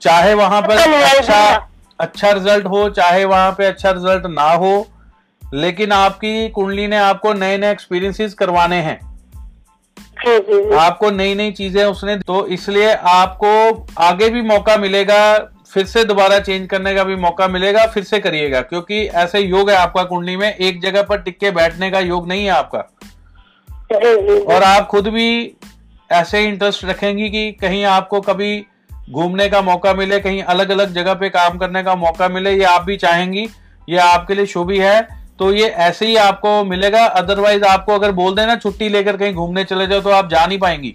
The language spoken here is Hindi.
चाहे वहाँ पर अच्छा। अच्छा रिज़ल्ट हो चाहे वहाँ पे अच्छा रिज़ल्ट ना हो लेकिन आपकी कुंडली ने आपको नए नए एक्सपीरियंसेस करवाने हैं। आपको नई नई चीज़ें उसने तो इसलिए आपको आगे भी मौका मिलेगा फिर से दोबारा चेंज करने का भी मौका मिलेगा फिर से करिएगा क्योंकि ऐसे योग है आपका कुंडली में एक जगह पर टिक के बैठने का योग नहीं है आपका। और आप खुद भी ऐसे इंटरेस्ट रखेंगी कि कहीं आपको कभी घूमने का मौका मिले, कहीं अलग अलग जगह पे काम करने का मौका मिले, ये आप भी चाहेंगी, ये आपके लिए शुभ ही है। तो ये ऐसे ही आपको मिलेगा अदरवाइज़ आपको अगर बोल देना छुट्टी लेकर कहीं घूमने चले जाओ तो आप जा नहीं पाएँगी।